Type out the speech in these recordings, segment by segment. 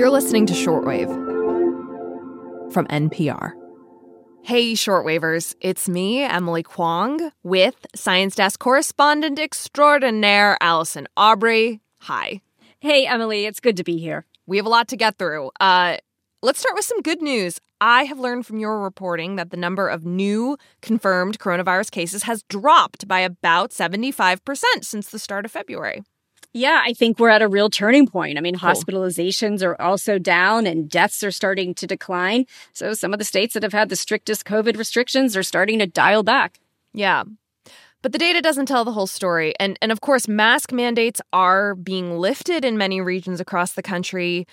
You're listening to Shortwave from NPR. Hey, shortwavers, it's me, Emily Kwong, with Science Desk correspondent extraordinaire Allison Aubrey. Hi. Hey, Emily, it's good to be here. We have a lot to get through. Uh, let's start with some good news. I have learned from your reporting that the number of new confirmed coronavirus cases has dropped by about 75% since the start of February. Yeah, I think we're at a real turning point. I mean, cool. hospitalizations are also down and deaths are starting to decline. So some of the states that have had the strictest COVID restrictions are starting to dial back. Yeah. But the data doesn't tell the whole story. And and of course, mask mandates are being lifted in many regions across the country.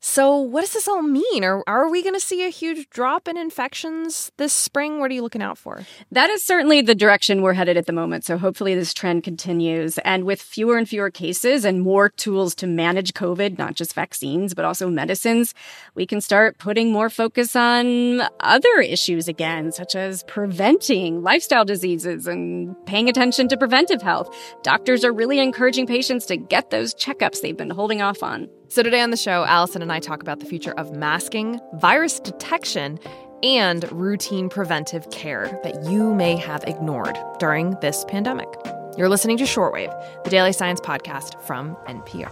So, what does this all mean? Are, are we going to see a huge drop in infections this spring? What are you looking out for? That is certainly the direction we're headed at the moment. So, hopefully, this trend continues. And with fewer and fewer cases and more tools to manage COVID, not just vaccines, but also medicines, we can start putting more focus on other issues again, such as preventing lifestyle diseases and paying attention to preventive health. Doctors are really encouraging patients to get those checkups they've been holding off on. So, today on the show, Allison and I talk about the future of masking, virus detection, and routine preventive care that you may have ignored during this pandemic. You're listening to Shortwave, the daily science podcast from NPR.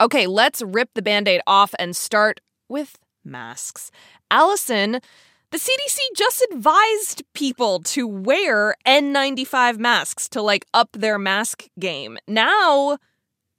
Okay, let's rip the band aid off and start with masks. Allison, the CDC just advised people to wear N95 masks to like up their mask game. Now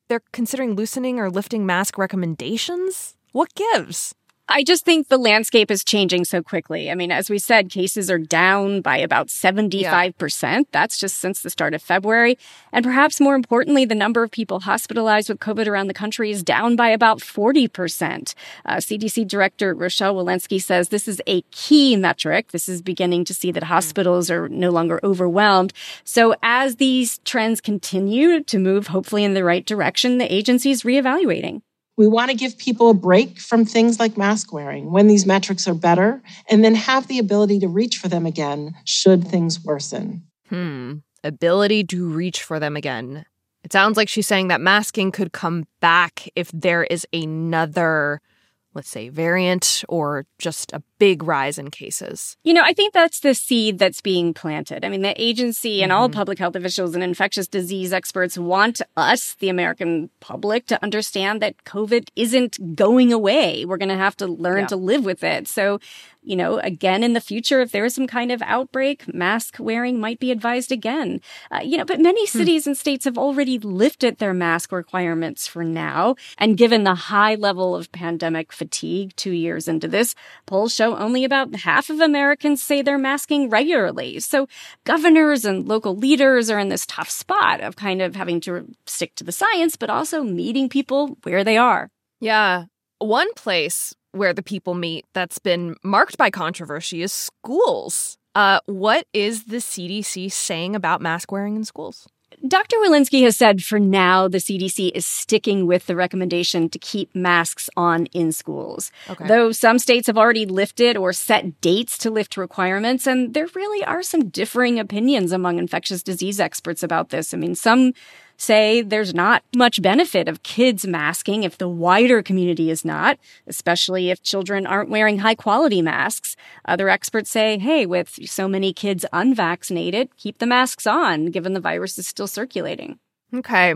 they're considering loosening or lifting mask recommendations? What gives? I just think the landscape is changing so quickly. I mean, as we said, cases are down by about 75%. Yeah. That's just since the start of February. And perhaps more importantly, the number of people hospitalized with COVID around the country is down by about 40%. Uh, CDC Director Rochelle Walensky says this is a key metric. This is beginning to see that hmm. hospitals are no longer overwhelmed. So as these trends continue to move hopefully in the right direction, the agency is reevaluating. We want to give people a break from things like mask wearing when these metrics are better, and then have the ability to reach for them again should things worsen. Hmm. Ability to reach for them again. It sounds like she's saying that masking could come back if there is another let's say, variant or just a big rise in cases? You know, I think that's the seed that's being planted. I mean, the agency and mm-hmm. all public health officials and infectious disease experts want us, the American public, to understand that COVID isn't going away. We're going to have to learn yeah. to live with it. So you know, again in the future, if there is some kind of outbreak, mask wearing might be advised again. Uh, you know, but many hmm. cities hmm. and states have already lifted their mask requirements for now. And given the high level of pandemic fatigue two years into this, polls show only about half of Americans say they're masking regularly. So governors and local leaders are in this tough spot of kind of having to stick to the science, but also meeting people where they are. Yeah. One place where the people meet that's been marked by controversy is schools. Uh, what is the CDC saying about mask wearing in schools? Dr. Walensky has said for now, the CDC is sticking with the recommendation to keep masks on in schools. Okay. Though some states have already lifted or set dates to lift requirements, and there really are some differing opinions among infectious disease experts about this. I mean, some say there's not much benefit of kids masking if the wider community is not, especially if children aren't wearing high quality masks. Other experts say, hey, with so many kids unvaccinated, keep the masks on, given the virus is still circulating. Okay.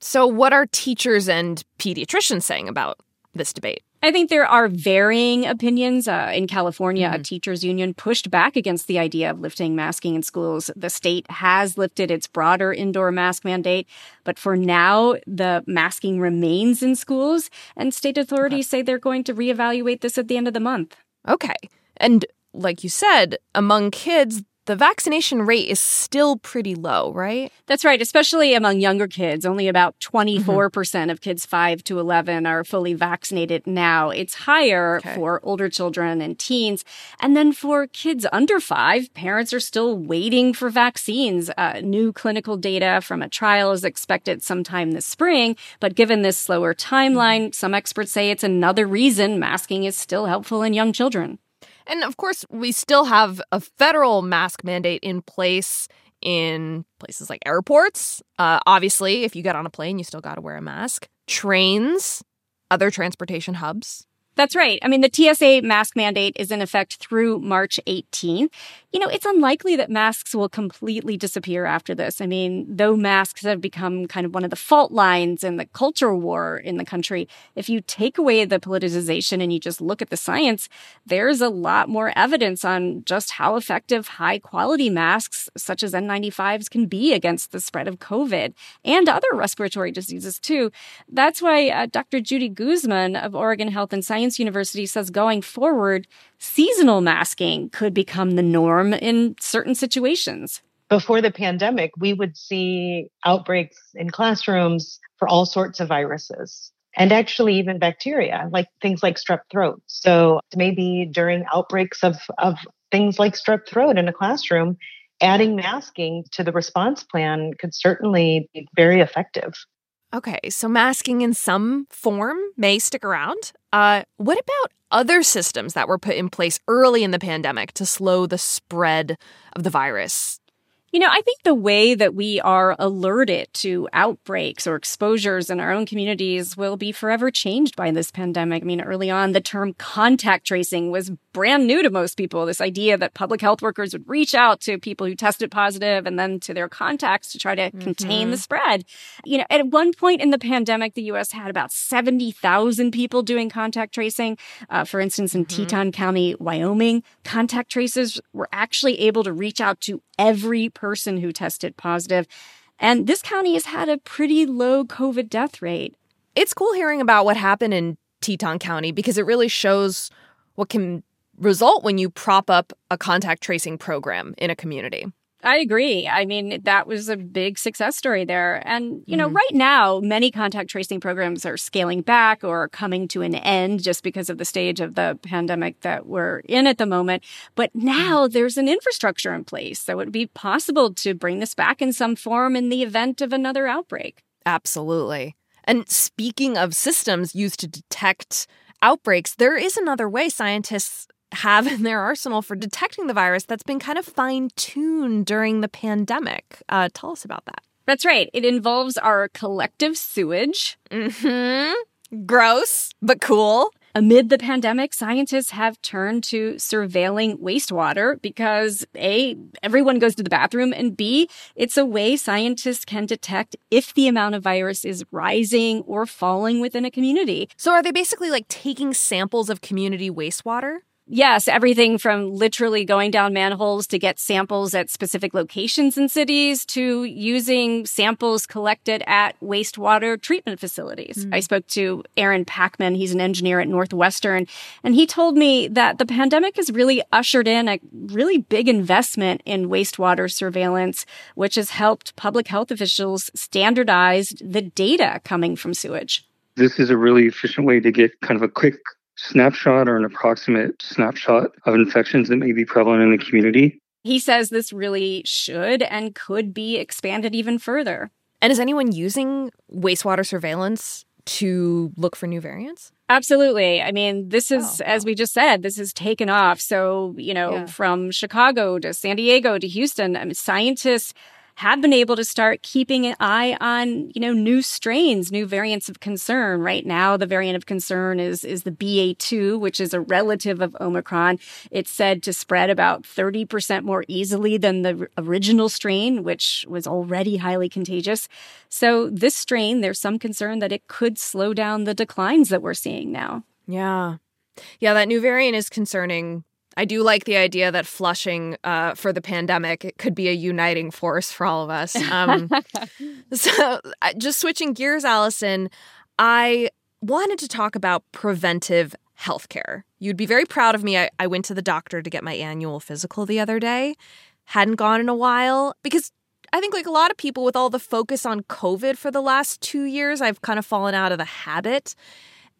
So, what are teachers and pediatricians saying about this debate? I think there are varying opinions. Uh, in California, mm-hmm. a teachers union pushed back against the idea of lifting masking in schools. The state has lifted its broader indoor mask mandate, but for now, the masking remains in schools, and state authorities okay. say they're going to reevaluate this at the end of the month. Okay. And like you said, among kids, the vaccination rate is still pretty low, right? That's right, especially among younger kids. Only about 24% mm-hmm. of kids 5 to 11 are fully vaccinated now. It's higher okay. for older children and teens. And then for kids under 5, parents are still waiting for vaccines. Uh, new clinical data from a trial is expected sometime this spring, but given this slower timeline, mm-hmm. some experts say it's another reason masking is still helpful in young children. And of course, we still have a federal mask mandate in place in places like airports. Uh, obviously, if you get on a plane, you still got to wear a mask. Trains, other transportation hubs. That's right. I mean, the TSA mask mandate is in effect through March 18th. You know, it's unlikely that masks will completely disappear after this. I mean, though masks have become kind of one of the fault lines in the culture war in the country, if you take away the politicization and you just look at the science, there's a lot more evidence on just how effective high quality masks, such as N95s, can be against the spread of COVID and other respiratory diseases, too. That's why uh, Dr. Judy Guzman of Oregon Health and Science Science University says going forward, seasonal masking could become the norm in certain situations. Before the pandemic, we would see outbreaks in classrooms for all sorts of viruses and actually even bacteria, like things like strep throat. So maybe during outbreaks of, of things like strep throat in a classroom, adding masking to the response plan could certainly be very effective. Okay, so masking in some form may stick around. Uh, what about other systems that were put in place early in the pandemic to slow the spread of the virus? You know, I think the way that we are alerted to outbreaks or exposures in our own communities will be forever changed by this pandemic. I mean, early on, the term contact tracing was brand new to most people. This idea that public health workers would reach out to people who tested positive and then to their contacts to try to mm-hmm. contain the spread. You know, at one point in the pandemic, the U.S. had about 70,000 people doing contact tracing. Uh, for instance, in mm-hmm. Teton County, Wyoming, contact tracers were actually able to reach out to every person who tested positive. And this county has had a pretty low COVID death rate. It's cool hearing about what happened in Teton County because it really shows what can result when you prop up a contact tracing program in a community. I agree. I mean, that was a big success story there. And, you know, mm-hmm. right now, many contact tracing programs are scaling back or coming to an end just because of the stage of the pandemic that we're in at the moment. But now mm-hmm. there's an infrastructure in place. So it would be possible to bring this back in some form in the event of another outbreak. Absolutely. And speaking of systems used to detect outbreaks, there is another way scientists have in their arsenal for detecting the virus that's been kind of fine tuned during the pandemic. Uh, tell us about that. That's right. It involves our collective sewage. Mm-hmm. Gross, but cool. Amid the pandemic, scientists have turned to surveilling wastewater because A, everyone goes to the bathroom, and B, it's a way scientists can detect if the amount of virus is rising or falling within a community. So are they basically like taking samples of community wastewater? Yes, everything from literally going down manholes to get samples at specific locations in cities to using samples collected at wastewater treatment facilities. Mm. I spoke to Aaron Packman. He's an engineer at Northwestern, and he told me that the pandemic has really ushered in a really big investment in wastewater surveillance, which has helped public health officials standardize the data coming from sewage. This is a really efficient way to get kind of a quick snapshot or an approximate snapshot of infections that may be prevalent in the community. He says this really should and could be expanded even further. And is anyone using wastewater surveillance to look for new variants? Absolutely. I mean, this is, oh, wow. as we just said, this has taken off. So, you know, yeah. from Chicago to San Diego to Houston, I mean, scientists have been able to start keeping an eye on, you know, new strains, new variants of concern. Right now, the variant of concern is, is the BA2, which is a relative of Omicron. It's said to spread about 30% more easily than the original strain, which was already highly contagious. So this strain, there's some concern that it could slow down the declines that we're seeing now. Yeah. Yeah, that new variant is concerning I do like the idea that flushing uh, for the pandemic could be a uniting force for all of us. Um, so, just switching gears, Allison, I wanted to talk about preventive healthcare. You'd be very proud of me. I, I went to the doctor to get my annual physical the other day. Hadn't gone in a while because I think, like a lot of people, with all the focus on COVID for the last two years, I've kind of fallen out of the habit.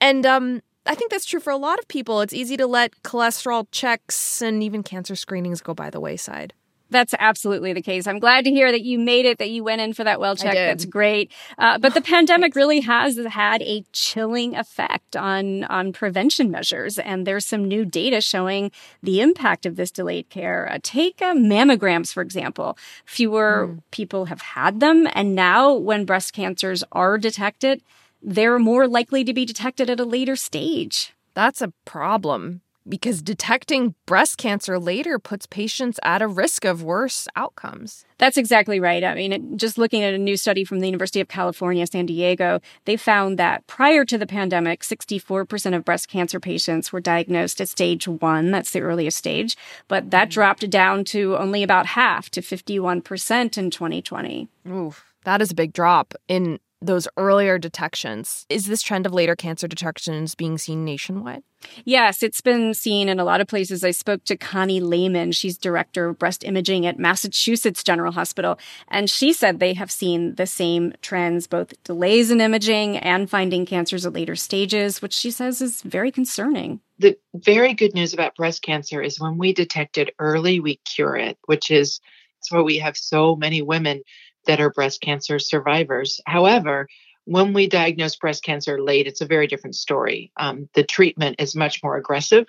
And um, I think that's true for a lot of people. It's easy to let cholesterol checks and even cancer screenings go by the wayside. That's absolutely the case. I'm glad to hear that you made it, that you went in for that well check. That's great. Uh, but the pandemic really has had a chilling effect on, on prevention measures. And there's some new data showing the impact of this delayed care. Uh, take uh, mammograms, for example. Fewer mm. people have had them. And now when breast cancers are detected, they're more likely to be detected at a later stage. That's a problem because detecting breast cancer later puts patients at a risk of worse outcomes. That's exactly right. I mean, just looking at a new study from the University of California, San Diego, they found that prior to the pandemic, 64% of breast cancer patients were diagnosed at stage one. That's the earliest stage. But that mm. dropped down to only about half, to 51% in 2020. Oof, that is a big drop in those earlier detections. Is this trend of later cancer detections being seen nationwide? Yes, it's been seen in a lot of places. I spoke to Connie Lehman. She's director of breast imaging at Massachusetts General Hospital. And she said they have seen the same trends, both delays in imaging and finding cancers at later stages, which she says is very concerning. The very good news about breast cancer is when we detect it early, we cure it, which is that's why we have so many women that are breast cancer survivors. However, when we diagnose breast cancer late, it's a very different story. Um, the treatment is much more aggressive.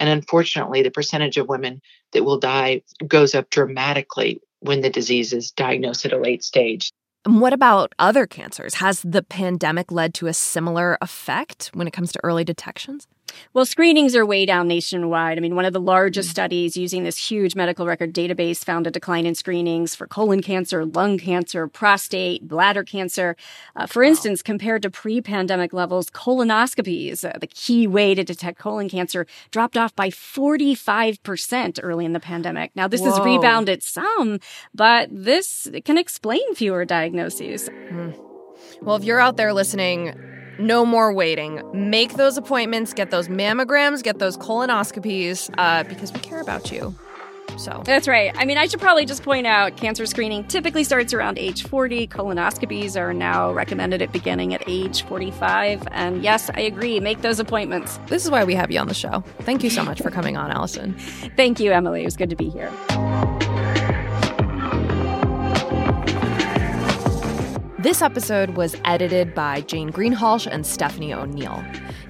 And unfortunately, the percentage of women that will die goes up dramatically when the disease is diagnosed at a late stage. And what about other cancers? Has the pandemic led to a similar effect when it comes to early detections? Well, screenings are way down nationwide. I mean, one of the largest mm. studies using this huge medical record database found a decline in screenings for colon cancer, lung cancer, prostate, bladder cancer. Uh, for wow. instance, compared to pre pandemic levels, colonoscopies, uh, the key way to detect colon cancer, dropped off by 45% early in the pandemic. Now, this Whoa. has rebounded some, but this can explain fewer diagnoses. Mm. Well, if you're out there listening, no more waiting. Make those appointments, get those mammograms, get those colonoscopies, uh, because we care about you. So that's right. I mean, I should probably just point out cancer screening typically starts around age 40. Colonoscopies are now recommended at beginning at age 45. And yes, I agree. Make those appointments. This is why we have you on the show. Thank you so much for coming on, Allison. Thank you, Emily. It was good to be here. This episode was edited by Jane Greenhalgh and Stephanie O'Neill.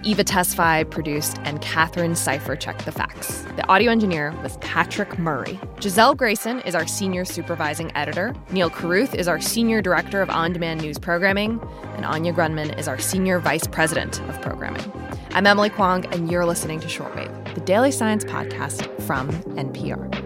Eva Tesfaye produced, and Catherine Cipher checked the facts. The audio engineer was Patrick Murray. Gisele Grayson is our senior supervising editor. Neal Carruth is our senior director of on demand news programming. And Anya Grundmann is our senior vice president of programming. I'm Emily Kwong, and you're listening to Shortwave, the daily science podcast from NPR.